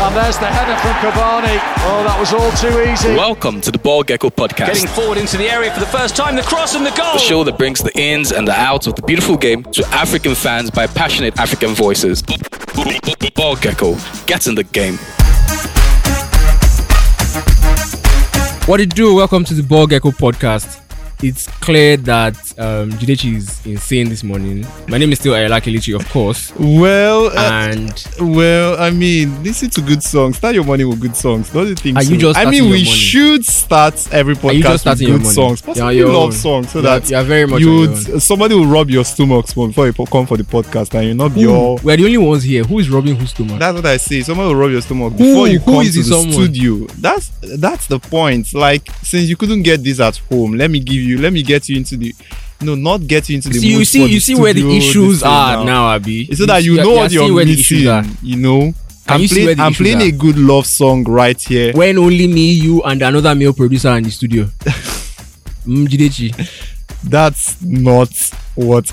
And there's the header from Cavani. Oh, that was all too easy. Welcome to the Ball Gecko podcast. Getting forward into the area for the first time, the cross and the goal. The show that brings the ins and the outs of the beautiful game to African fans by passionate African voices. Ball Gecko, get in the game. What it do? Welcome to the Ball Gecko podcast. It's clear that um, is insane this morning. My name is still Ayola Kelechi, of course. Well, uh, And well, I mean, listen to good songs. Start your morning with good songs. Don't you think Are so? you just I mean, we morning? should start every you podcast with good songs. You're Possibly your love songs so You are- that you very much you'd somebody will rub your stomach before you come for the podcast and you not be all. we're the only ones here. Who is robbing whose stomach? That's what I say. Somebody will rub your stomach before you come to the the someone? studio. That's that's the point. Like since you couldn't get this at home, let me give you. Let me get you into the. No, not get you into the. you see, you see where the issues are now, Abi. It's so that you see- know what you're where the issues are. missing. You know, Can I'm you. I'm playing are? a good love song right here. When only me, you, and another male producer in the studio. mm, Jidechi. That's not what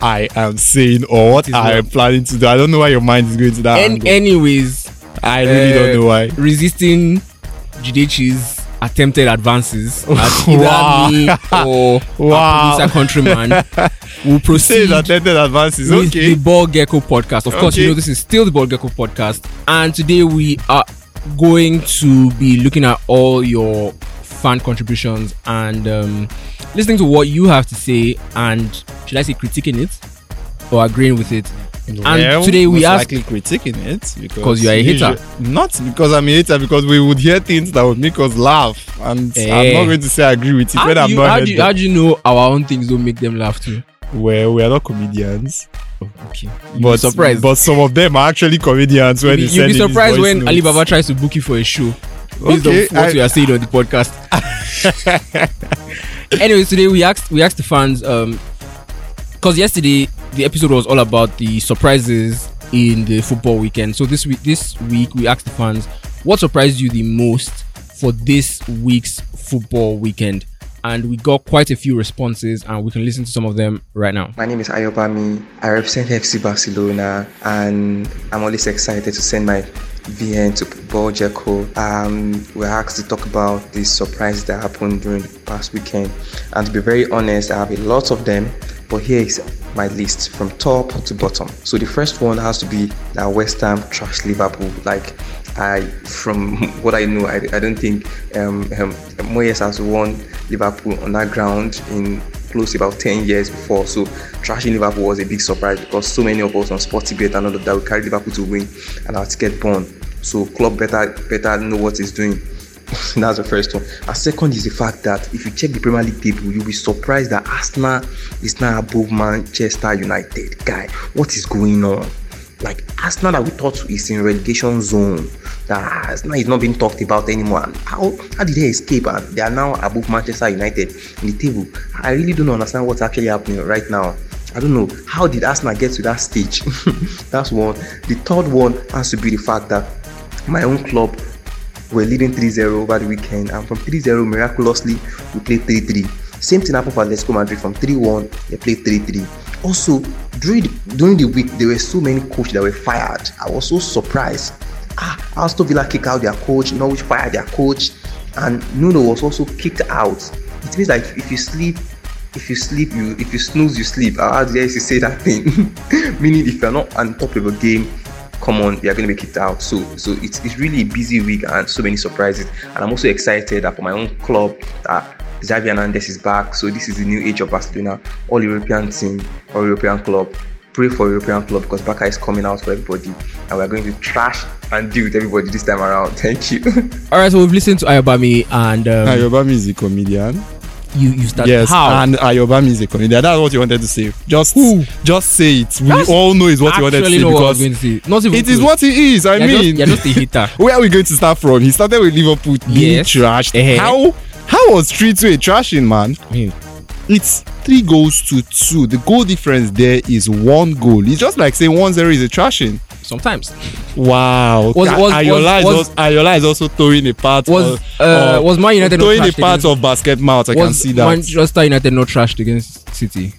I am saying or what I am planning to do. I don't know why your mind is going to that. And anyways, I really uh, don't know why. resisting Jidechi's attempted advances as either Wow. me or Wow. our producer countryman will proceed attempted advances. with Okay. the Ball Gecko podcast. Of course, you know this is still the Ball Gecko podcast, and today we are going to be looking at all your fan contributions and um, listening to what you have to say, and should I say critiquing it or agreeing with it? And today we are likely critiquing it because you are a hater. Not because I'm a hater, because we would hear things that would make us laugh, and I'm Eh. not going to say I agree with it how when I'm you, not. how, do you, how do you know our own things don't make them laugh too? Well, we are not comedians, Okay, but surprised. But some of them are actually comedians when You'll be, you'll be surprised when notes. Alibaba tries to book you for a show based Okay, on what I- you are saying on the podcast. anyway, today we asked we asked the fans um because yesterday the episode was all about the surprises in the football weekend. So this week this week we asked the fans what surprised you the most for this week's football weekend. And we got quite a few responses, and we can listen to some of them right now. My name is Ayobami. I represent FC Barcelona, and I'm always excited to send my VN to Ball Gecko. Um, we're asked to talk about the surprise that happened during the past weekend, and to be very honest, I have a lot of them. But here is my list from top to bottom. So the first one has to be that West Ham trash Liverpool. Like I, from what I know, I, I don't think um, um, Moyes has won Liverpool on that ground in close about 10 years before. So trashing Liverpool was a big surprise because so many of us on Sporty Bet and all of that we carried Liverpool to win and our ticket born. So club better better know what it's doing. That's the first one. And second is the fact that if you check the Premier League table, you'll be surprised that Arsenal is now above Manchester United. Guy, what is going on? Like Arsenal that we thought is in relegation zone, that Arsenal is not being talked about anymore. How how did they escape? And they are now above Manchester United in the table. I really don't understand what's actually happening right now. I don't know how did Arsenal get to that stage. That's one. The third one has to be the fact that my own club were leading 3-0 over the weekend and from 3-0 miraculously we played 3-3 same thing happened for Atletico Madrid from 3-1 they played 3-3 also during the, during the week there were so many coaches that were fired. I was so surprised. Ah Aston Villa kicked out their coach Norwich fired their coach and Nuno was also kicked out. It means that if, you sleep if you sleep you if you snooze you sleep. How dare you say that thing. Meaning if you're not on top of a game come on, they are going to be kicked out. So, so it's, it's really a busy week and so many surprises. And I'm also excited that for my own club, that Xavi Hernandez is back. So this is the new age of Barcelona, all European team, all European club. Pray for European club because Barca is coming out for everybody, and we're going to trash and deal with everybody this time around. Thank you. All right, so we've listened to Ayobami, and um, Ayobami is a comedian. You you start yes, how and Ayobami is a comedian. That's what you wanted to say. Just, Who? just say it. We That's all know is what you wanted to say know what I was because going to say. Not even it is close. what he is. I You're mean, just, you're just a hater. where are we going to start from? He started with Liverpool being Yes. trashed. Eh-heh. How how was three to a trashing man? I mean, It's three goals to two. The goal difference there is one goal. It's just like saying 1-0 is a trashing. Sometimes Wow. Was- was- Ayola, was- is also, Ayola is also throwing a part Was, of, uh, was Man United a part against- of Basketmouth. I can see that. Manchester United not trashed against City.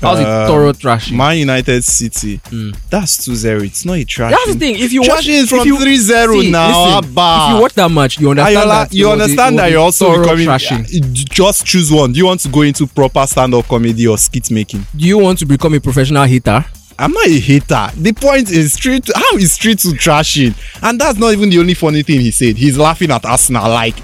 That was a Um, thorough trashing. Man United City. That's 2-0. It's not a trash. That's the thing. If you watch Trashing from if 3-0 now, listen, if you watch that match, you understand Ayola, that. it you understand it that you're also becoming. trashing. Just choose one. Do you want to go into proper stand-up comedy or skit making? Do you want to become a professional hater? I'm not a hater. The point is street. How is street to trashing? And that's not even the only funny thing he said. He's laughing at Arsenal. Like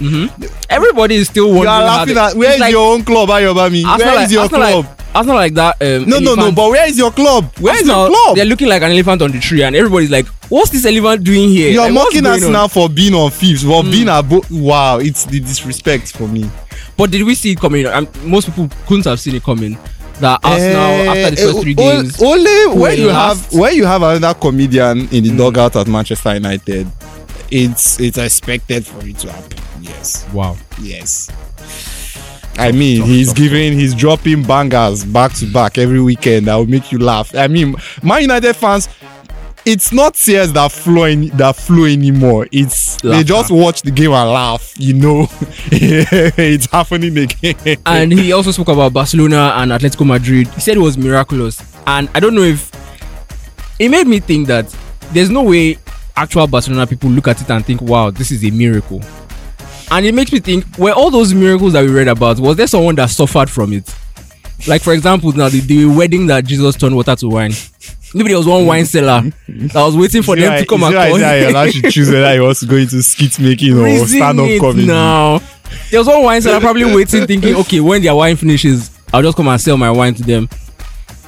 Everybody is still you are laughing at. where is like your own club, Ayobami? Arsenal Where like- is your Arsenal club? Like, Arsenal like that. Um, no, no, no. But where is your club? Where is your club? They're looking like an elephant on the tree, and everybody's like, "What's this elephant doing here?" You're Like, mocking us on? Now for being on fifth, for being above. Wow, it's the disrespect for me. But did we see it coming? Um, most people couldn't have seen it coming. That Arsenal, Eh, after the first eh, three games, only when you last. have when you have another comedian in the dugout at Manchester United, it's it's expected for it to happen. Yes, wow. yes. I mean, tough, he's tough, giving, he's dropping bangers back to back every weekend that will make you laugh. I mean, Man United fans, it's not tears that flow in, that flow anymore. It's they just watch the game and laugh. You know, it's happening again. and he also spoke about Barcelona and Atletico Madrid. He said it was miraculous, and I don't know if it made me think that there's no way actual Barcelona people look at it and think, "Wow, this is a miracle." And it makes me think, were all those miracles that we read about, was there someone that suffered from it? Like, for example, now the, the wedding that Jesus turned water to wine. Maybe there was one wine seller that was waiting for them to come and call. I should choose whether he wants to go into skit making or stand up comedy. now. There was one wine seller probably waiting, thinking, okay, when their wine finishes, I'll just come and sell my wine to them.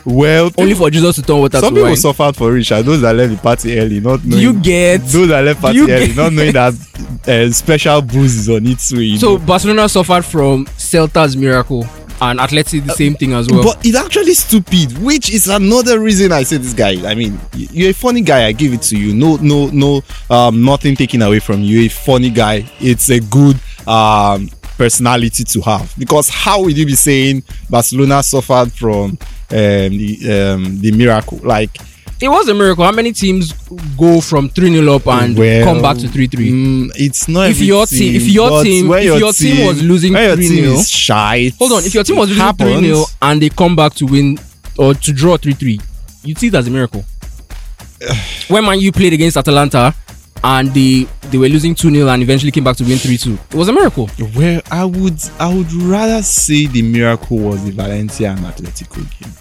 Well, Only for Jesus to turn water some to people wine. suffered for rich. and Those that left the party early, not knowing. you get? those that left party early, not knowing that uh, special booze is on its way. So know. Barcelona suffered from Celta's miracle, and Atleti the same thing as well. but it's actually stupid, which is another reason I say this guy. I mean, you're a funny guy. I give it to you. No, no, no, um, nothing taken away from you. You're a funny guy. It's a good um personality to have because how would you be saying Barcelona suffered from um the um the miracle like it was a miracle. How many teams go from three 0 up and well, come back to three three? mm, it's not If your team- if your team- if your team was losing your team 3-0 is shy Hold on, if your team was losing three 0 and they come back to win or to draw three three, you see it as a miracle. when Man U played against Atalanta and they they were losing two 0 and eventually came back to win three two, it was a miracle. Well, I would I would rather say the miracle was the Valencia and Atletico game.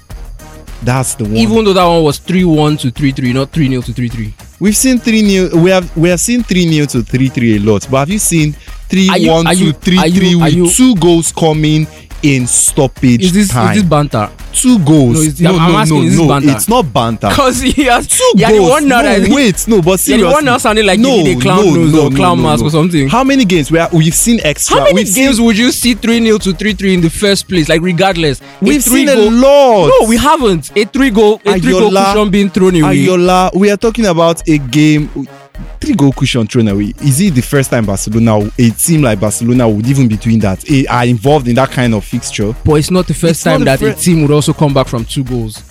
That's the one. Even though that one was three one to three three, not three 0 to three three. We've seen three nil. We have we have seen three nil to three three a lot. But have you seen three you- one to you- three are you- three with two goals coming in stoppage Is this time? is this banter? two goals. No, it's- no, I'm no, asking, no, is this no, banter? It's not banter. Because he has two yeah, goals. one now no, that wait, no, but Yeah, the one now sounded like he did a clown nose or clown mask or something. How many games where we've seen extra? How many we've games Seen, would you see 3 0 to 3 3 in the first place? Like, regardless. we've three seen a lot. No, we haven't. A three goal, a three goal cushion being thrown away. Ayola, we are talking about a game. Three goal cushion thrown away. Is it the first time Barcelona, a team like Barcelona, would even be doing that? Are involved in that kind of fixture? But it's not the first It's time the that a team would also come back from two goals.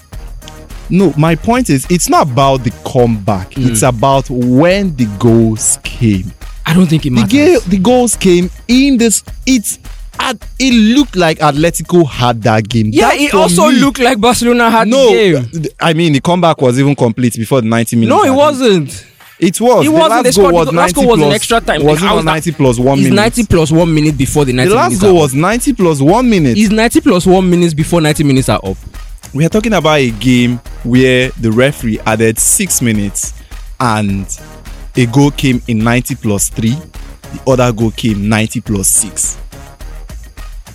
No, my point is, it's not about the comeback. Mm. It's about when the goals came. I don't think it The, matters. ga- the goals came in this. It's. At, it looked like Atletico had that game. yeah, That it also me- looked like Barcelona had no. the I mean, the comeback was even complete before the 90 minutes. No, it wasn't. It was. It the wasn't. last They goal scored- was the last 90 goal was plus- extra time. Was Like, is that- 90 plus one It's minute? 90 plus one minute before the 90 The last goal was 90 plus one minute. It's 90 plus one minutes before 90 minutes are up. we are talking about a game where the referee added six minutes and a goal came in 90 plus three. The other goal came 90 plus six.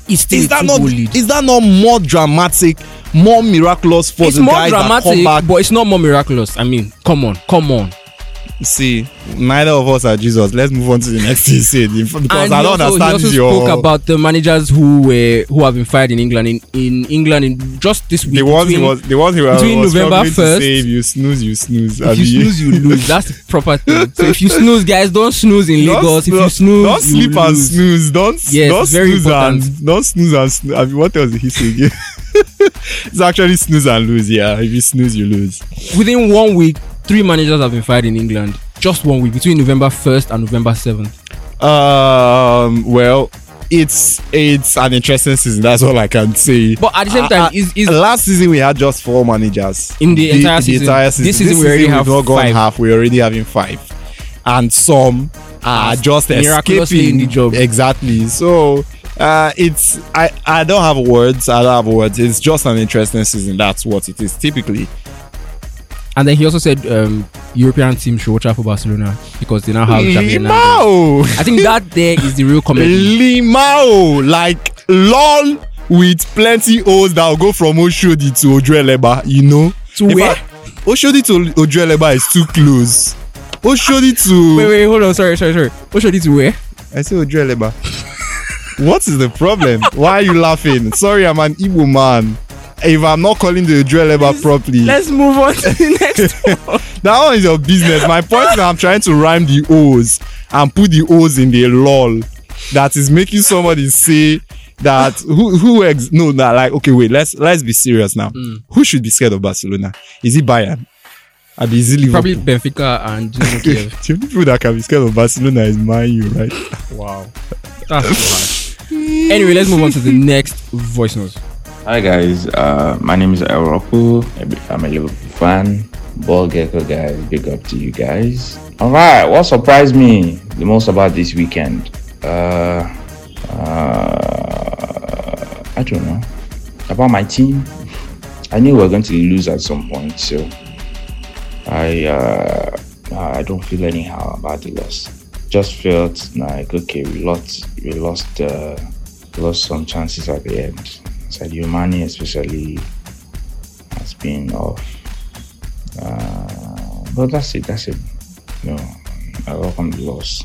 It's still Is that not? lead. Is that not more dramatic, more miraculous for It's the more guys that dramatic, come back? but it's not more miraculous. I mean, come on, come on. See, neither of us are Jesus. Let's move on to the next thing because and I don't also, he also your spoke about the managers who were who have been fired in England in, in England in just this week. the ones he between- was the ones he was, between was November 1st, say if you snooze you snooze if Abi. you snooze, you lose. That's the proper thing. So if you snooze, guys, don't snooze in Don't Lagos. If you snooze, don't you sleep and snooze. Don't Yes, don't very snooze important. and don't snooze and snooze. I mean, what else did he say again? it's actually snooze and lose. Yeah, if you snooze, you lose. Within one week, three managers have been fired in England. Just one week between November 1st and November 7th. Um, well, it's it's an interesting season. That's all I can say. But at the same time, Uh, is is last season we had just four managers In the entire season. This season we already have not gone five. half. We're already having five, and some are just escaping in the job. Exactly. So uh, it's I I don't have words. I don't have words. It's just an interesting season. That's what it is typically. And then he also said um, European team should watch out for Barcelona because they now have. Limao, I think that there is the real comedy. Limao, like lol with plenty O's that will go from Oshodi to Ojueleba. You know. To In where? Oshodi to Ojueleba is too close. Oshodi to Wait, wait, hold on. Sorry, sorry, sorry. It to where? I say Ojueleba. what is the problem? Why are you laughing? Sorry, I'm an Igbo man. If I'm not calling the drill Ojueleba properly, Let's move on to the next. that one is your business. My point is I'm trying to rhyme the O's and put the O's in the lol. That is making somebody say that who who ex no nah, like okay wait let's let's be serious now. Hmm. Who should be scared of Barcelona? Is it Bayern? Or is it Liverpool? Probably Benfica and Dinamo Kiev. the only people that can be scared of Barcelona is Man U, right? Wow. That's too harsh. Anyway, let's move on to the next voice note. Hi guys, uh, my name is. I'm a Liverpool fan. Ball Gecko guys, big up to you guys. Alright, what surprised me the most about this weekend? Uh, uh, I don't know. About my team, I knew we were going to lose at some point, so I uh, I don't feel anyhow about the loss. Just felt like okay, we lost, we lost, uh, lost some chances at the end. Sadio Mane especially has been off. Uh, but that's it. That's it. No, I welcome the loss.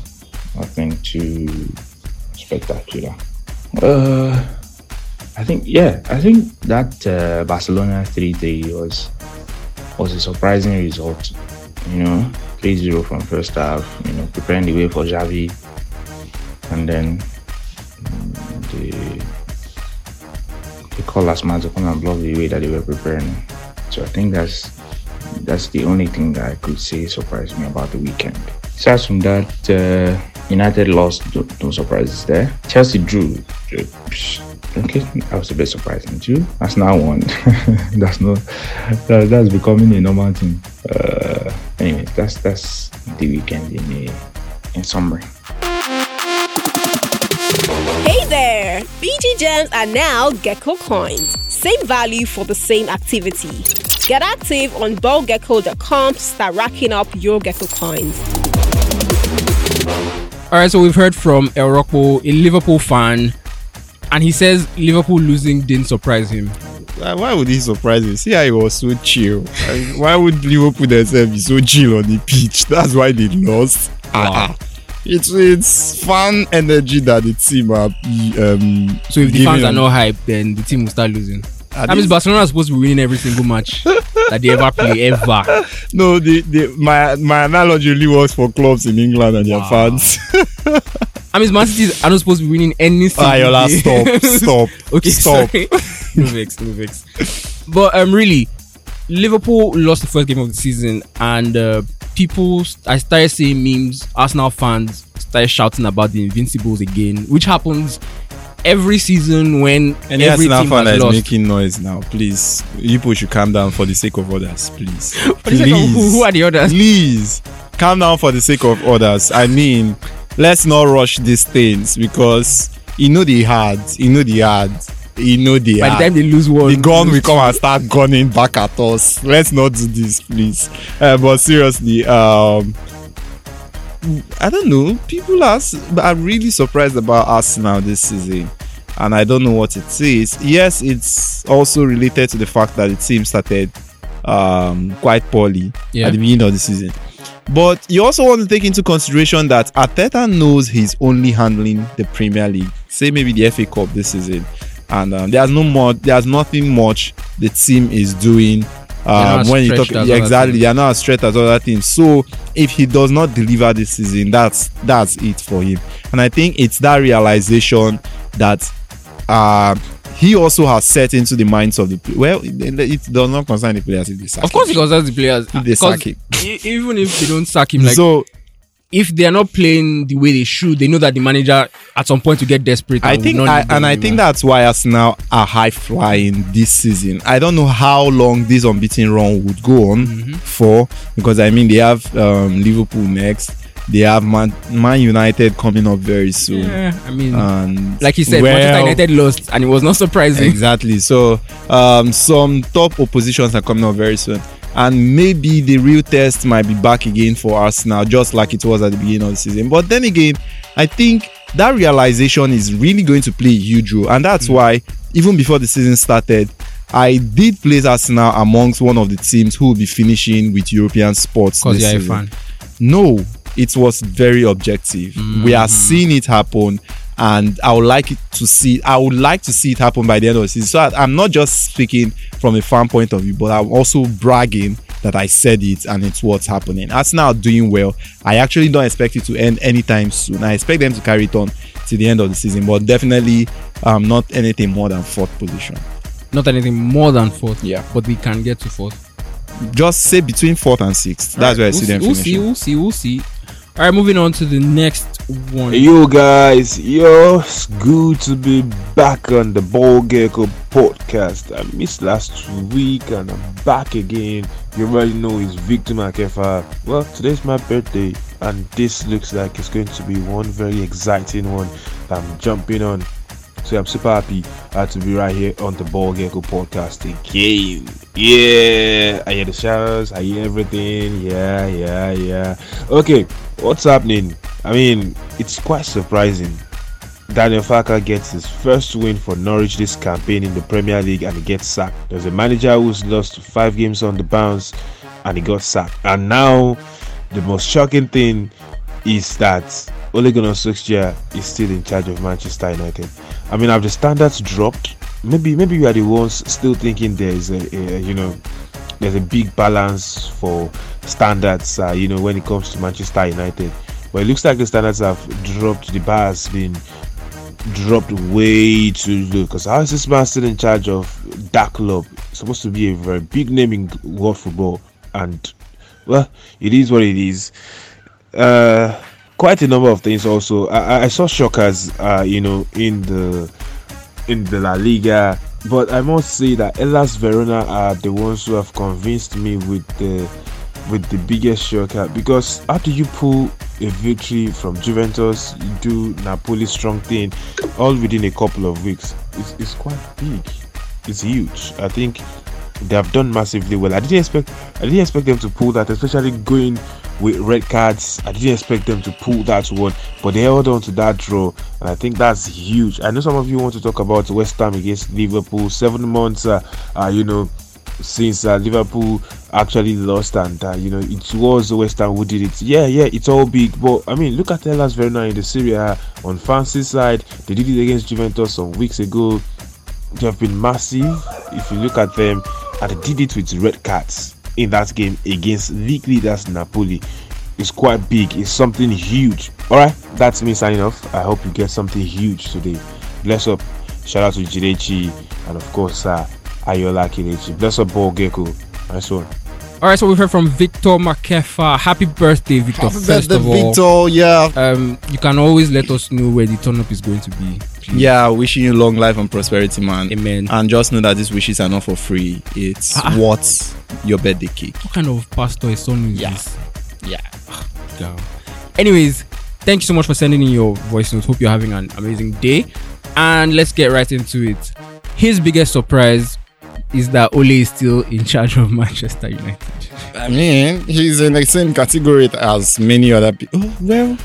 Nothing too spectacular. Uh, I think yeah. I think that uh, Barcelona three three was was a surprising result. You know, 3-0 from first half. You know, preparing the way for Xavi, and then mm, the they call last man to come and block the way that they were preparing. So I think that's that's the only thing that I could say surprised me about the weekend. Aside from that, uh, United lost, no, surprises there. Chelsea drew. uh, Okay, that was a bit surprising too. That's now one. that's not. That, that's becoming a normal thing. Uh, anyway, that's that's the weekend in a, in summary. There! BG Gems are now Gecko Coins. Same value for the same activity. Get active on ballgecko.com to start racking up your Gecko Coins. All right, so we've heard from El Rocco, a Liverpool fan, and he says Liverpool losing didn't surprise him. Like, why would he surprise me? See how he was so chill. Like, why would Liverpool themselves be so chill on the pitch? That's why they lost. Ah. It's it's fun energy that the team are um. So if the giving fans are not hyped, then the team will start losing. Ah, That means Barcelona is supposed to be winning every single match that they ever play, ever. no, the, the my my analogy only works for clubs in England and their fans. I mean, Man City are not supposed to be winning any single Ayola, game. stop, stop, okay, stop. no vex, no vex. But um, really, Liverpool lost the first game of the season, and uh, people, I started seeing memes. Arsenal fans started shouting about the Invincibles again, which happens every season when Any every Arsenal team fan is lost. making noise now, please. You people should calm down for the sake of others, please. For the sake of who, who are the others? please calm down for the sake of others. I mean, let's not rush these things because you know the hard, you know the hard, you know the By the time they lose one, the gun will come and start gunning back at us. Let's not do this, please. Uh, but seriously, um, I don't know. People are are really surprised about Arsenal this season, and I don't know what it is. Yes, it's also related to the fact that the team started um, quite poorly Yeah. at the beginning of the season. But you also want to take into consideration that Arteta knows he's only handling the Premier League, say maybe the FA Cup this season, and um, there's no more, there's nothing much the team is doing. Um, when you talk yeah, exactly they're not as straight as other teams. So if he does not deliver this season, that's that's it for him. And I think it's that realization that uh, he also has set into the minds of the well, it, it does not concern the players if they sack Of course, him. he concerns the players. If they sack him. even if they don't sack him, like so if they are not playing the way they should, they know that the manager at some point will get desperate. I think, I, and I think that's why Arsenal are high flying this season. I don't know how long this unbeaten run would go on Mm-hmm. for because I mean they have um, Liverpool next, they have Man, Man United coming up very soon, Yeah, I mean, and like you said, well, Manchester United lost, and it was not surprising. Exactly. So um, some top oppositions are coming up very soon. And maybe the real test might be back again for Arsenal, just like it was at the beginning of the season. But then again, I think that realization is really going to play a huge role. And that's mm. why, even before the season started, I did place Arsenal amongst one of the teams who will be finishing with European sports. Because you're a fan. No, it was very objective. We are mm. seeing it happen, and I would like it to see. I would like to see it happen by the end of the season. So I, I'm not just speaking from a fan point of view, but I'm also bragging that I said it and it's what's happening. Arsenal doing well. I actually don't expect it to end anytime soon. I expect them to carry it on to the end of the season, but definitely um, not anything more than fourth position. Not anything more than fourth. Yeah. but we can get to fourth. Just say between fourth and sixth. That's where I we'll see them We'll finishing. see. We'll see. We'll see. All right, moving on to the next one. Hey, yo guys, yo, it's good to be back on the Ball Gecko podcast. I missed last week and I'm back again. You already know it's Victor Makefa. Well, today's my birthday and this looks like it's going to be one very exciting one that I'm jumping on. So I'm super happy uh, to be right here on the Ball Gecko podcast again. Yeah, I hear the showers, I hear everything. Yeah, yeah, yeah. Okay, what's happening? I mean, it's quite surprising. Daniel Farke gets his first win for Norwich this campaign in the Premier League and he gets sacked. There's a manager who's lost five games on the bounce and he got sacked. And now, the most shocking thing is that Ole Gunnar Solskjaer is still in charge of Manchester United. I mean, have the standards dropped? Maybe, maybe we are the ones still thinking there's a, a you know, there's a big balance for standards, uh, you know, when it comes to Manchester United. But it looks like the standards have dropped. The bar has been dropped way too low. Because how is this man still in charge of that club? It's supposed to be a very big name in world football, and well, it is what it is. Uh, quite a number of things. Also, I, I- saw shockers, uh, you know, in the in the La Liga. But I must say that Hellas Verona are the ones who have convinced me with the with the biggest shocker because after you pull a victory from Juventus, you do Napoli strong thing all within a couple of weeks? It's, it's quite big. It's huge. I think they have done massively well. I didn't expect I didn't expect them to pull that, especially going with red cards. I didn't expect them to pull that one, but they held on to that draw, and I think that's huge. I know some of you want to talk about West Ham against Liverpool. Seven months, uh, uh you know, since uh, Liverpool actually lost, and uh, you know it was West Ham who did it. Yeah, yeah, it's all big, but I mean, look at Hellas Verona in the Serie on fancy side. They did it against Juventus some weeks ago. They have been massive. If you look at them, and did it with red cards in that game against league leaders Napoli. It's quite big. It's something huge. All right, that's me signing off. I hope you get something huge today. Bless up. Shout out to Jirechi and of course uh, Ayola Kirechi. Bless up, Ball Gecko. Nice one. All right, so we've heard from Victor Makefa. Happy birthday, Victor! Happy first birthday, of all, Victor. Yeah, um, you can always let us know where the turn up is going to be. Please. Yeah, wishing you long life and prosperity, man. Amen. And just know that these wishes are not for free. It's Ah. what's your birthday cake. What kind of pastor is son is Yeah. this? Yeah. Girl. Anyways, thank you so much for sending in your voice notes. Hope you're having an amazing day. And let's get right into it. His biggest surprise is that Ole is still in charge of Manchester United. I mean, he's in the same category as many other people. Oh, well,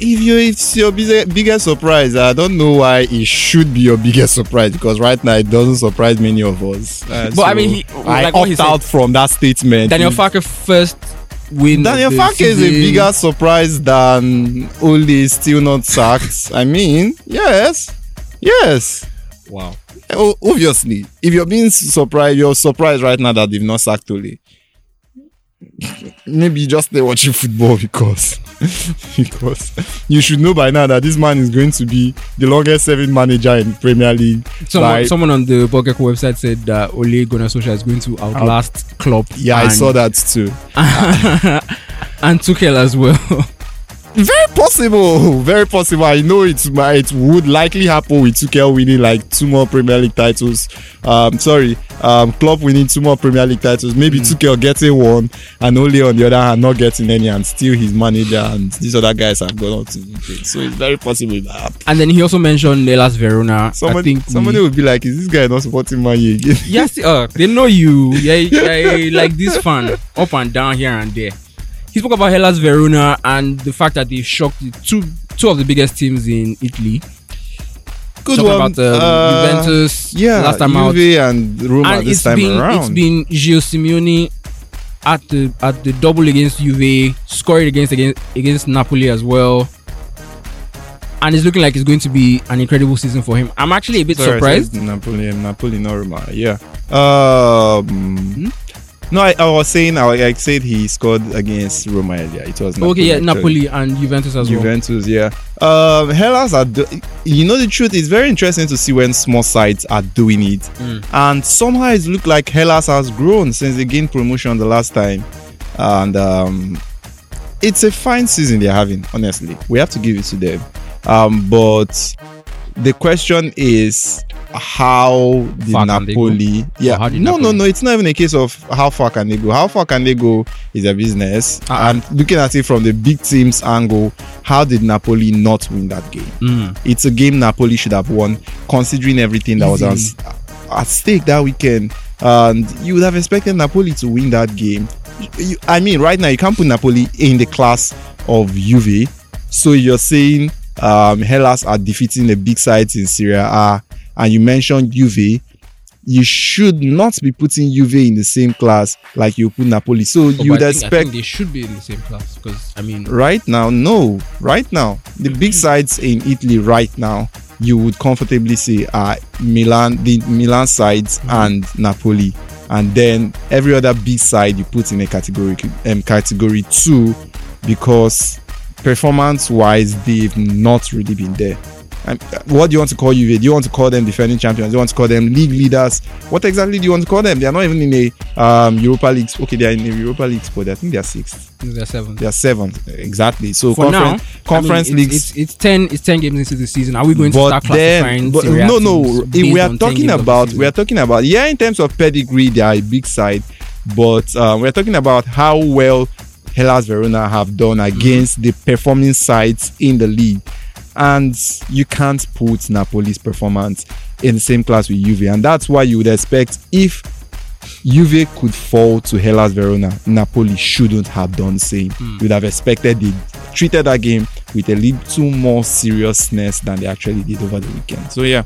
if you it's your big- biggest surprise, I don't know why it should be your biggest surprise because right now it doesn't surprise many of us. Uh, But I mean, he- I like what he opt out from that statement. Daniel He- Farke first win. Daniel the Farke is a bigger surprise than Ole still not sacked. I mean, yes, yes. Wow. O- obviously, if you're being surprised, you're surprised right now that they've not sacked Ole. Maybe you just stay watching football because because you should know by now that this man is going to be the longest serving manager in Premier League. Someone, someone on the Ball Gecko website said that Ole Gunnar Solskjaer is going to outlast Klopp. yeah, I saw that too. and Tuchel as well. very possible, very possible. I know my it would likely happen with Tuchel winning like two more Premier League titles. Um, sorry, um, Klopp winning two more Premier League titles. Maybe Tuchel getting one and only on the other hand not getting any, and still his manager and these other guys have gone out to win things. So it's very possible that. And then he also mentioned Hellas Verona. I Somebody, think somebody we, would be like, "Is this guy not supporting Man U again?" yes, uh, they know you. Yeah, yeah, like this fan up and down here and there. He spoke about Hellas Verona and the fact that they shocked the two two of the biggest teams in Italy. Good Talking one. about um, Uh, Juventus Yeah, last time out. And Roma and this time been around. it's been Gio Simeone at the at the double against Juve, scoring against against against Napoli as well. And it's looking like it's going to be an incredible season for him. I'm actually a bit Sorry, surprised. Napoli, Napoli, not Roma. Yeah. Um. No, I, I was saying I, I said he scored against Roma earlier. It was Napoli, okay, yeah, actually. Napoli and Juventus as well. Juventus, yeah. Um, Hellas are. Do- you know the truth. It's very interesting to see when small sides are doing it, Mm. and somehow it's looked like Hellas has grown since they gained promotion the last time, and um, it's a fine season they're having. Honestly, we have to give it to them. Um, but the question is how did Far can they go? Napoli? Yeah, Or how did no, no, Napoli- no. It's not even a case of how far can they go. How far can they go is a business. Uh-uh. And looking at it from the big team's angle, how did Napoli not win that game? Mm. It's a game Napoli should have won, considering everything that was at, at stake that weekend. And you would have expected Napoli to win that game. You- I mean, right now you can't put Napoli in the class of Juve. So you're saying um, Hellas are defeating the big sides in Serie A and you mentioned Juve. You should not be putting Juve in the same class like you put Napoli. So Oh, you'd I think, I expect think they should be in the same class because I mean, right now no. Right now. The big sides in italy right now you would comfortably say are milan the milan sides and napoli. And then every other big side you put in a category um, category two because performance wise they've not really been there um, what do you want to call Juve? Do you want to call them defending champions? Do you want to call them league leaders? What exactly do you want to call them? They are not even in a um, Europa League. Okay, they are in a Europa League spot. I think they are sixth. they're seven. They are seventh. Exactly. So For now, conference, conference I mean, it's, leagues. It's, it's ten. It's ten games into the season. Are we going to start but then, classifying? but no, no. If we are talking games of the about, we are talking about, yeah, in terms of pedigree, they are a big side, but um, we are talking about how well Hellas Verona have done against the performing sides in the league, and you can't put Napoli's performance in the same class with Juve, and that's why you would expect if Juve could fall to Hellas Verona, Napoli shouldn't have done the same. You would have expected they treated that game with a little more seriousness than they actually did over the weekend. So yeah,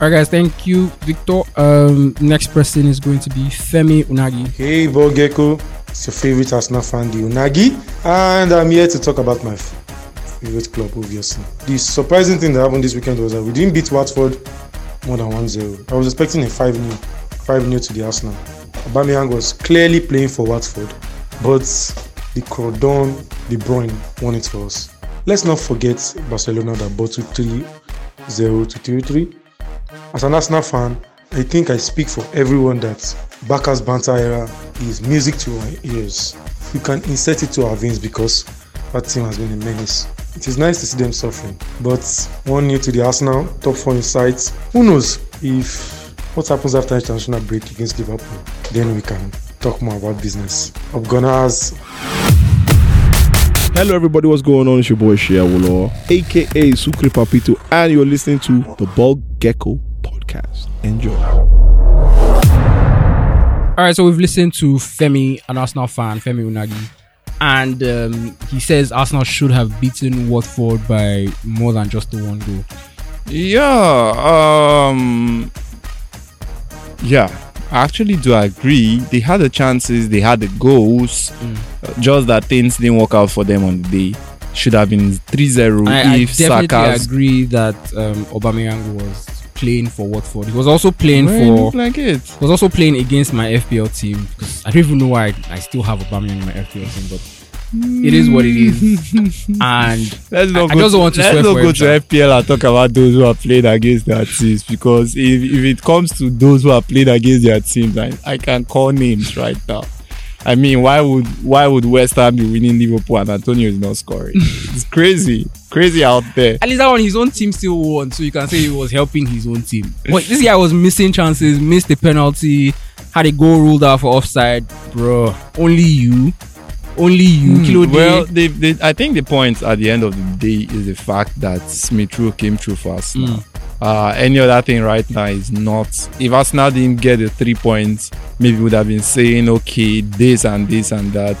All right, guys. Thank you, Victor. Um, next person is going to be Femi Unagi. Hey, Ball Gecko. It's your favorite Arsenal fan, the Unagi. And I'm here to talk about my favorite club, obviously. The surprising thing that happened this weekend was that we didn't beat Watford more than 1 0. I was expecting a 5 0 5 0 to the Arsenal. Aubameyang was clearly playing for Watford, but the Croydon, De Bruyne won it for us. Let's not forget Barcelona that bottled 3 0 to 3 3. As an Arsenal fan, I think I speak for everyone that Barca's banter era is music to our ears. We can insert it to our veins because that team has been a menace. It is nice to see them suffering, but one new to the Arsenal, top four in sights. Who knows if what happens after international break against Liverpool? Then we can talk more about business. Up Gunners. Hello, everybody. What's going on? It's your boy Shia Wolo, aka Sukri Papito, and you're listening to the Ball Gecko podcast. Enjoy. All right, so we've listened to Femi, an Arsenal fan, Femi Unagi, and um, he says Arsenal should have beaten Watford by more than just the one goal. yeah, um, yeah. I actually do agree. They had the chances, they had the goals, Mm. just that things didn't work out for them on the day. Should have been 3-0 I, I if definitely Saka's agree that um, Aubameyang was playing for Watford. He was also playing for. like it. Was also playing against my FPL team because I don't even know why I, I still have Aubameyang in my FPL team, but it is what it is. and Let's not I go just to, want to let's not go to. FPL and talk about those who are playing against their teams because if, if it comes to those who are playing against their teams, I, I can call names right now. I mean, why would why would West Ham be winning Liverpool and Antonio is not scoring? it's crazy, crazy out there. At least that one, his own team still won, so you can say he was helping his own team. But this guy was missing chances, missed the penalty, had a goal ruled out for offside, bro. Only you, only you, Hmm, well, they, they, I think the point at the end of the day is the fact that Smith Rowe came through for Arsenal. Mm. Uh, any other thing right now is not. If Arsenal didn't get the three points, maybe we would have been saying, okay, this and this and that.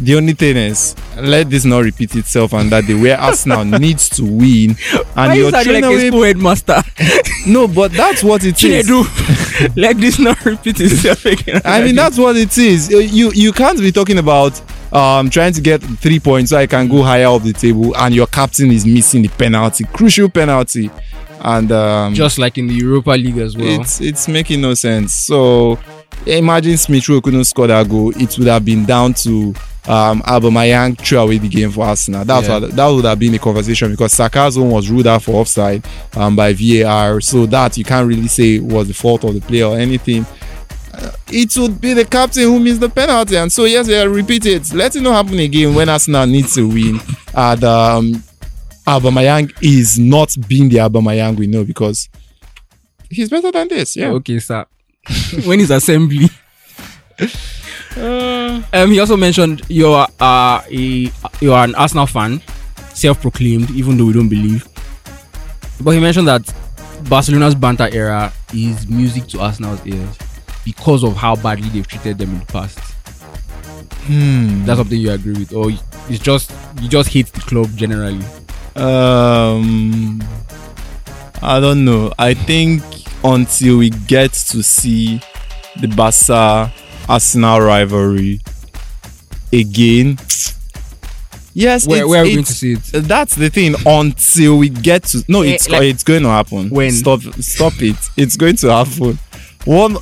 The only thing is, let this not repeat itself, and that the way Arsenal needs to win, and Why you're you sound like away. headmaster? No, but that's what it is. Chinedu, let this not repeat itself again. I mean, that's what it is. You you can't be talking about um trying to get three points so I can go higher up the table, and your captain is missing the penalty, crucial penalty, and um, just like in the Europa League as well. it's it's making no sense. So imagine Smith Rowe couldn't score that goal, it would have been down to um Aubameyang threw away the game for Arsenal. That's Yeah. what that would have been a conversation because Saka's own was ruled out for offside um by VAR. So that you can't really say was the fault of the player or anything. Uh, it would be the captain who missed the penalty, and so yes, I repeat it. Let it not happen again when Arsenal needs to win. And um, Aubameyang is not being the Aubameyang we know because he's better than this. Yeah. Okay, sir. when is assembly? um, he also mentioned you're uh, a you're an Arsenal fan, self-proclaimed, even though we don't believe. But he mentioned that Barcelona's banter era is music to Arsenal's ears because of how badly they've treated them in the past. Hmm. That's something you agree with, or it's just you just hate the club generally. Um, I don't know. I think until we get to see the Barca Arsenal rivalry again. Yes, where, where are we going to see it? That's the thing. Until we get to no, Eh, it's like- it's going to happen. When? Stop, stop it. It's going to happen. One,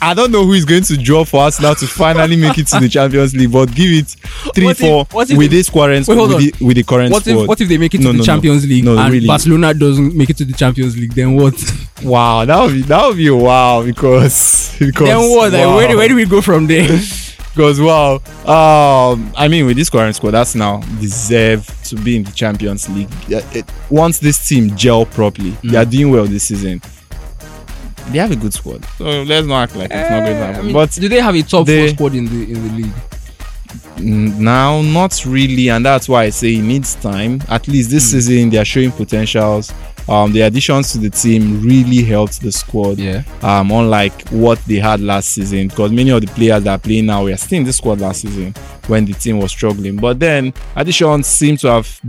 I, I don't know who is going to draw for us now to finally make it to the Champions League, but give it three, What if- four what if with they- this current Wait, with the, with the current What if squad. what if they make it No, to the no, no. Champions League No, and really. Barcelona doesn't make it to the Champions League? Then what? Wow, that would be that would be a wow because because then what? Like, wow. where, do- where do we go from there? Because wow, um, I mean with this current squad, that's now deserve to be in the Champions League. Yeah, it- once this team gel properly, they Mm. are doing well this season. They have a good squad, so let's not act like it's not going to I happen. mean, but do they have a top they- four squad in the in the league? Mm, now not really and that's why i say it needs time at least this Hmm. season they are showing potentials um the additions to the team really helped the squad Yeah. um unlike what they had last season because many of the players that are playing now were still in the squad last season when the team was struggling but then additions seem to have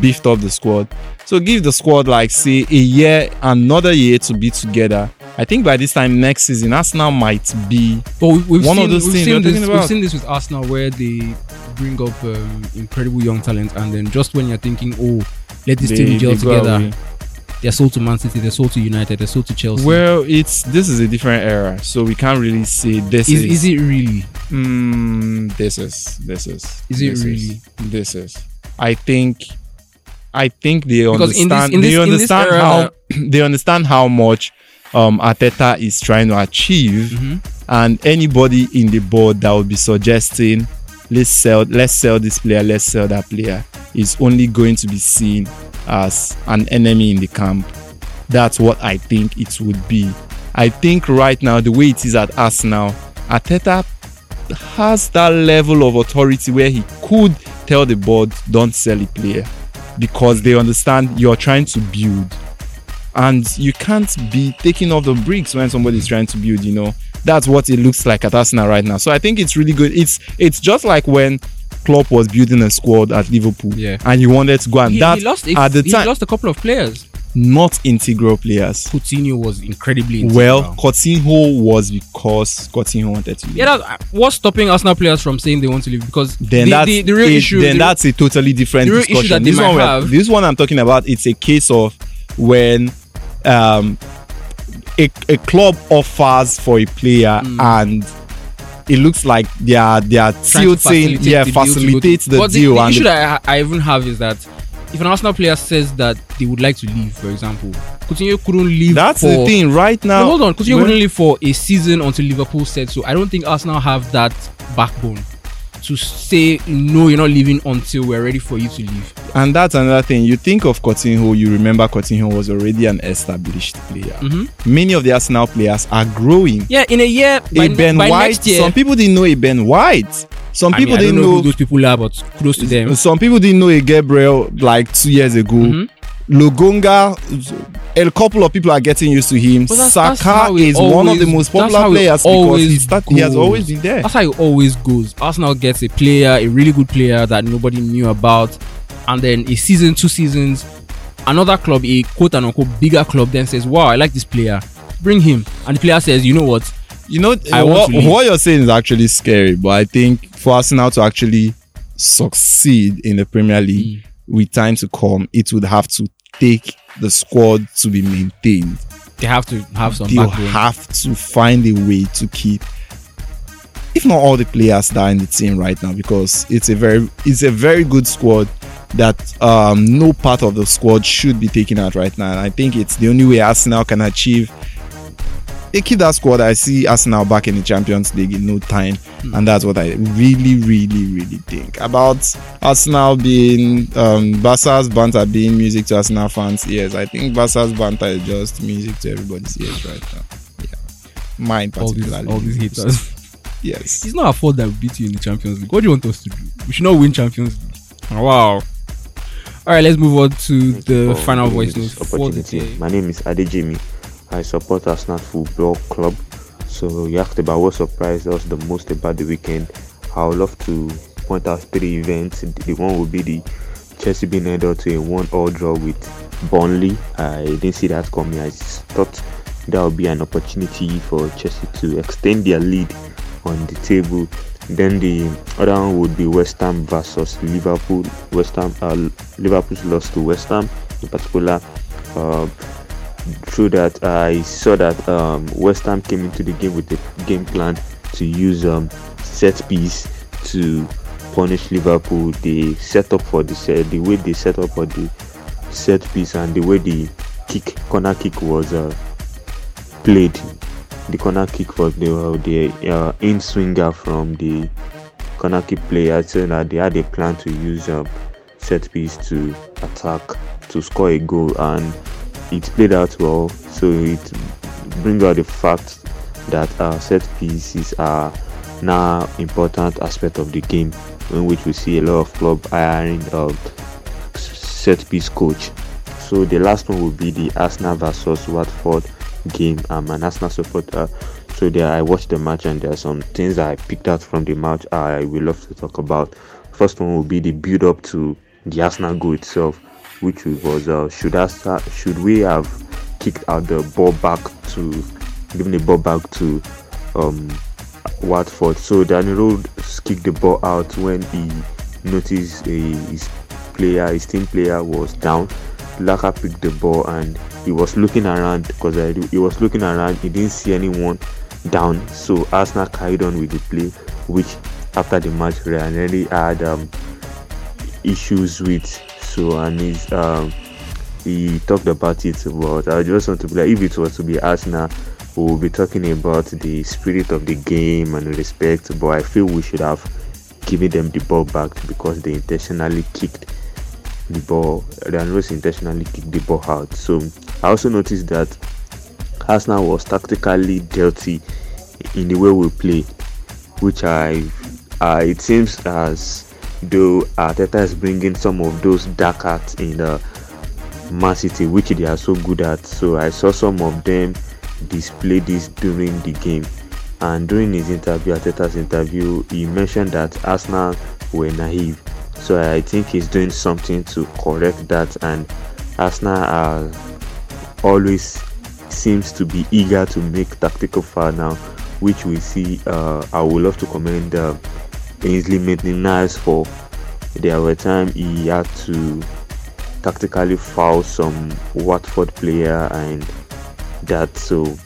beefed up the squad so give the squad like say a year another year to be together i think by this time next season arsenal might be we, we've one seen, of those we've things seen this. We've seen this with Arsenal where they bring up um, incredible young talent, and then just when you're thinking, oh, let this They- team gel together, away. they're sold to Man City, they're sold to United, they're sold to Chelsea. Well, it's this is a different era, so we can't really say this is, is. is it really? Mm, this is this is. Is it this really? this is. I think. I think they Because in this- understand. in this- they in this understand era how they understand how much um Arteta is trying to achieve, Mm-hmm. and anybody in the board that would be suggesting, let's sell, let's sell this player, let's sell that player, is only going to be seen as an enemy in the camp. That's what I think it would be. I think right now, the way it is at Arsenal, Arteta has that level of authority where he could tell the board, don't sell a player because they understand you're trying to build. And you can't be taking off the bricks when somebody's trying to build, you know. That's what it looks like at Arsenal right now. So I think it's really good. It's it's just like when Klopp was building a squad at Liverpool Yeah. and he wanted to go and He, that he lost. A, at the he time lost a couple of players. not integral players. Coutinho was incredibly integral. Well, Coutinho was because Coutinho wanted to leave. yeah, that's, uh, what's stopping Arsenal players from saying they want to leave? Because then the, that's the, the real issue. Then the, that's a totally different the real issue discussion. that they this might one, have- this one I'm talking about, it's a case of when um a, a club offers for a player and it looks like they are they are Mm. tilting, facilitate yeah, the deal to to- facilitate the but deal The, and issue the- that I, I even have is that if an Arsenal player says that they would like to leave, for example, Coutinho couldn't leave. That's for, the thing right now. No, hold on, Coutinho when- couldn't leave for a season until Liverpool said so. I don't think Arsenal have that backbone to say no, you're not leaving until we're ready for you to leave. And that's another thing. You think of Coutinho, you remember Coutinho was already an established player. Mhm. Many of the Arsenal players are growing. Yeah, in a year, by, a Ben by White. next year, Some people didn't know a Ben White. Some I mean, people don't didn't know, know. who those people are, but kudos to them. Some people didn't know a Gabriel like two years ago. Mhm. Lokonga, a couple of people are getting used to him. That's- that's Saka it is one of the most popular players because he, start, he has always been there. That's how it always goes. Arsenal gets a player, a really good player that nobody knew about, and then a season, two seasons, another club, a quote unquote bigger club, then says, "Wow, I like this player, bring him," and the player says, "You know what? You know, I what, what you're saying is actually scary, but I think for Arsenal to actually succeed in the Premier League Mm. with time to come, it would have to take the squad to be maintained. They have to have some They'll backbone." have to find a way to keep, if not all the players that are in the team right now, because it's a very it's a very good squad that um, no part of the squad should be taken out right now. And I think it's the only way Arsenal can achieve. They keep that squad. I see Arsenal back in the Champions League in no time, and that's what I really, really, really think about Arsenal being um, Barca's banter being music to Arsenal fans' ears. I think Barca's banter is just music to everybody's ears right now. Yeah, mine all these, particularly. all these haters. Yes. It's not our fault that we beat you in the Champions League. What do you want us to do? We should not win Champions League. Oh, wow. All right, let's move on to the for final giving voice notes this for the opportunity. My name is Adejimi. I support Arsenal Football Club. So you asked about what surprised us the most about the weekend. I would love to point out three events. The one would be the Chelsea being headed to a one-all draw with Burnley. I didn't see that coming. I thought that would be an opportunity for Chelsea to extend their lead on the table. Then the other one would be West Ham versus Liverpool. West Ham, uh, Liverpool's lost to West Ham in particular. Uh, through that, I saw that um, West Ham came into the game with a game plan to use um, set piece to punish Liverpool. They set up for the set, the way they set up for the set piece and the way the kick corner kick was uh, played. The corner kick was the uh, the uh, in swinger from the corner kick player, so that they had a plan to use um, set piece to attack to score a goal, and it played out well. So it brings out the fact that uh, set pieces are now important aspect of the game, in which we see a lot of club hiring um, set piece coach. So the last one will be the Arsenal versus Watford game. I'm an Arsenal supporter, so there I watched the match and there are some things I picked out from the match I will love to talk about. First one will be the build up to the Arsenal goal itself, which was uh, should Arsenal, should we have kicked out the ball back to giving the ball back to um, Watford. So Rose kicked the ball out when he noticed a, his player, his team player was down. Laka picked the ball and he was looking around because he was looking around. He didn't see anyone down. So Arsenal carried on with the play, which after the match Ranieri had um, issues with. And he's um, he talked about it. But I just want to be like, if it was to be Arsenal, we will be talking about the spirit of the game and respect. But I feel we should have given them the ball back because they intentionally kicked the ball. Dan Rose intentionally kicked the ball out. So I also noticed that Arsenal was tactically dirty in the way we play, which I, uh, it seems as though Arteta is bringing some of those dark arts in the Man City, which they are so good at. So I saw some of them display this during the game. And during his interview, Arteta's interview, he mentioned that Arsenal were naive. So I think he's doing something to correct that. And Arsenal are always seems to be eager to make tactical foul now, which we see. Uh, I would love to commend uh, Ainsley Maitland-Niles for there were times he had to tactically foul some Watford player and that so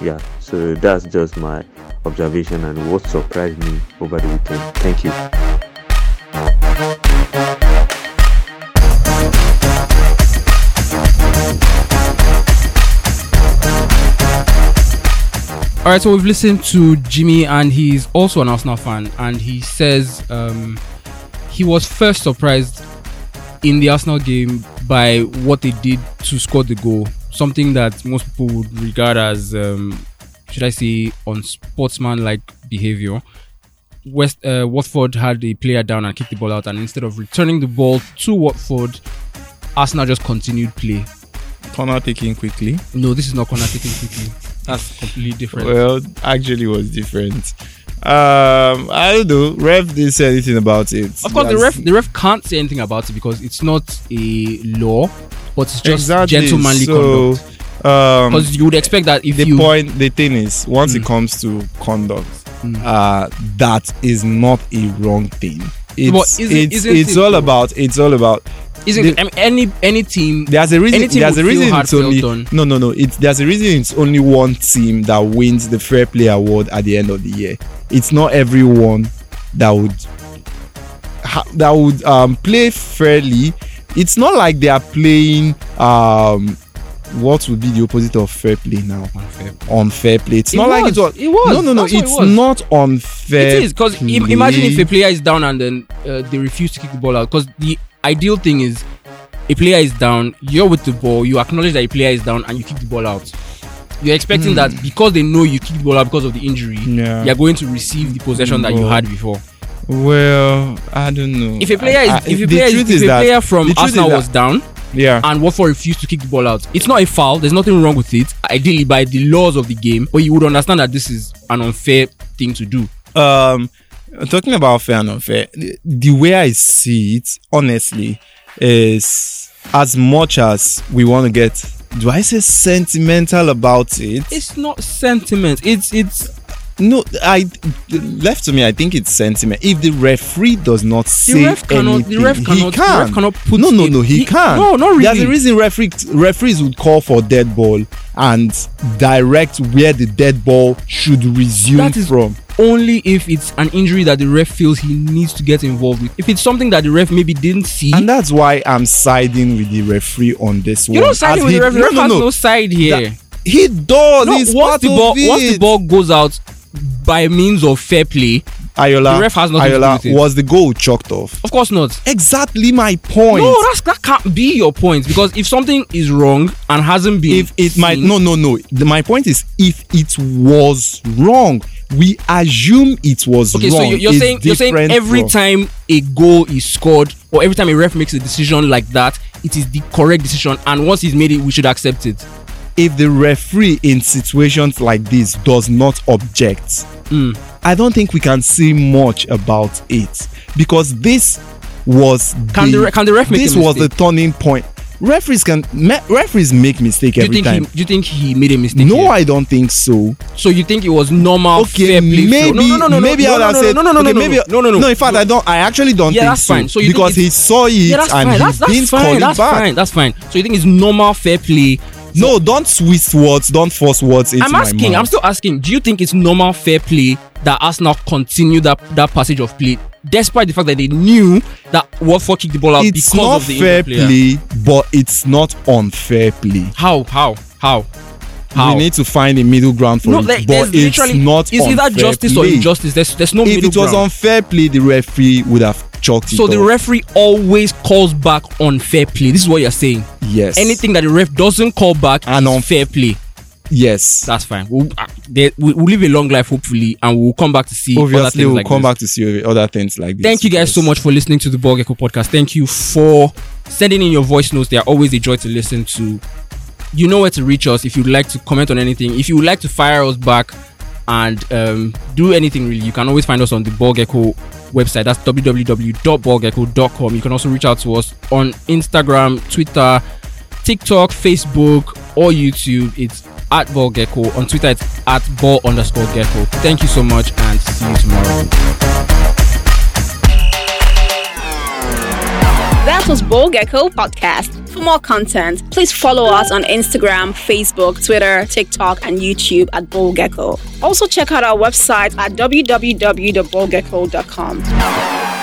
yeah. So that's just my observation and what surprised me over the weekend. Thank you. All right so we've listened to jimmy and he's also an arsenal fan and he says um, he was first surprised in the Arsenal game by what they did to score the goal. Something that most people would regard as, um, should I say, unsportsmanlike behavior. West uh, Watford had a player down and kicked the ball out, and instead of returning the ball to Watford, Arsenal just continued play. Corner taking quickly. No, this is not corner taking quickly. That's completely different. Well, actually, was different. Um, I don't know. Ref didn't say anything about it. Of course, the That's- ref the ref can't say anything about it because it's not a law, but it's just Exactly. gentlemanly so, conduct. Um, Because you would expect that if the you point, the thing is, once it Mm. comes to conduct, Mm. uh, that is not a wrong thing. It's isn't- it's, isn't it's it all though? about it's all about isn't the- I mean, any any team there's a reason there's a reason it's only on. no no no it's there's a reason it's only one team that wins the fair play award at the end of the year it's not everyone that would ha- that would um play fairly it's not like they are playing um what would be the opposite of fair play now Unfair. unfair play it's It not like was, it was it was, no no no that's what it it's not unfair It is because play. imagine if a player is down and then uh, they refuse to kick the ball out. Because the ideal thing is a player is down, you're with the ball, you acknowledge that a player is down, and you kick the ball out. You're expecting that because they know you kicked the ball out because of the injury, Hmm. Yeah. you're going to receive the possession that you had before. well i don't know If a player I- is I- if a player, is, if is a player from Arsenal was down yeah and Watford refused to kick the ball out, it's not a foul. There's nothing wrong with it. Ideally, by the laws of the game, but you would understand that this is an unfair thing to do. um talking about fair and unfair the, the way i see it honestly is as much as we want to get do i say sentimental about it? It's not sentiment. It's it's no i left to me i think it's sentiment. If the referee does not say ref cannot- the anything ref he cannot- the can. ref cannot put no no no he, he- can. no, not really. there's a reason referee referees would call for dead ball and direct where the dead ball should resume That is from only if it's an injury that the ref feels he needs to get involved with. If it's something that the ref maybe didn't see, And that's why I'm siding with the referee on this one. you're not siding As with he- the ref. The no, no, has no. no side here. That- He does. no, once the ball once the ball goes out by means of fair play, Ayola, the ref has nothing to do with it. was the goal chalked off? of course not. Exactly my point. No, that's that can't be your point because if something is wrong and hasn't been, if it might no no no. The, my point is if it was wrong, we assume it was Okay, wrong. so you're, saying you're saying every time a goal is scored or every time a ref makes a decision like that, it is the correct decision, and once he's made it, we should accept it. If the referee in situations like this does not object, Mm. I don't think we can say much about it because this was Can the re- can the ref this was the turning point. Referees can me, referees make mistake Do every time. he? Do you think he made a mistake? No, here? I don't think so. So you think it was normal Okay, fair play? maybe no, no, no, no, maybe no, I would no, have no, said no, no, no, okay, no, maybe no, no, no. no. In fact, I don't. I actually don't Yeah, think that's so fine. So you because he saw it Yeah, that's and fine. he That's, that's didn't call fine. it That's back. fine. That's fine. So you think it's normal fair play? No, don't twist words. Don't force words into I'm my asking. mouth. I'm still asking. Do you think it's normal fair play that Arsenal continue that that passage of play, despite the fact that they knew that Watford kicked the ball out it's because not of the fair play, but it's not unfair play. How? How? How? How? We need to find a middle ground for no, it, like, but it's not it's either justice or injustice. There's there's no If middle it was ground. unfair play, the referee would have chalked so the off. referee always calls back on fair play. This is what you're saying. yes, Anything that the ref doesn't call back And on- fair play. yes. That's fine. We'll, uh, we'll live a long life, hopefully, and we'll come back to see. other Obviously, things we'll like come this. back to see other things like this. Thank you guys so much for listening to the Ball Gecko podcast. Thank you for sending in your voice notes. They are always a joy to listen to. You know where to reach us if you'd like to comment on anything. If you would like to fire us back and um, do anything really, you can always find us on the Ball Gecko website. That's www.ballgecko.com. You can also reach out to us on Instagram, Twitter, TikTok, Facebook, or YouTube. It's at Ball Gecko. On Twitter, it's at ball underscore gecko. Thank you so much and see you tomorrow. That was Ball Gecko Podcast. For more content, please follow us on Instagram, Facebook, Twitter, TikTok, and YouTube at Ball Gecko. Also, check out our website at www.ballgecko.com.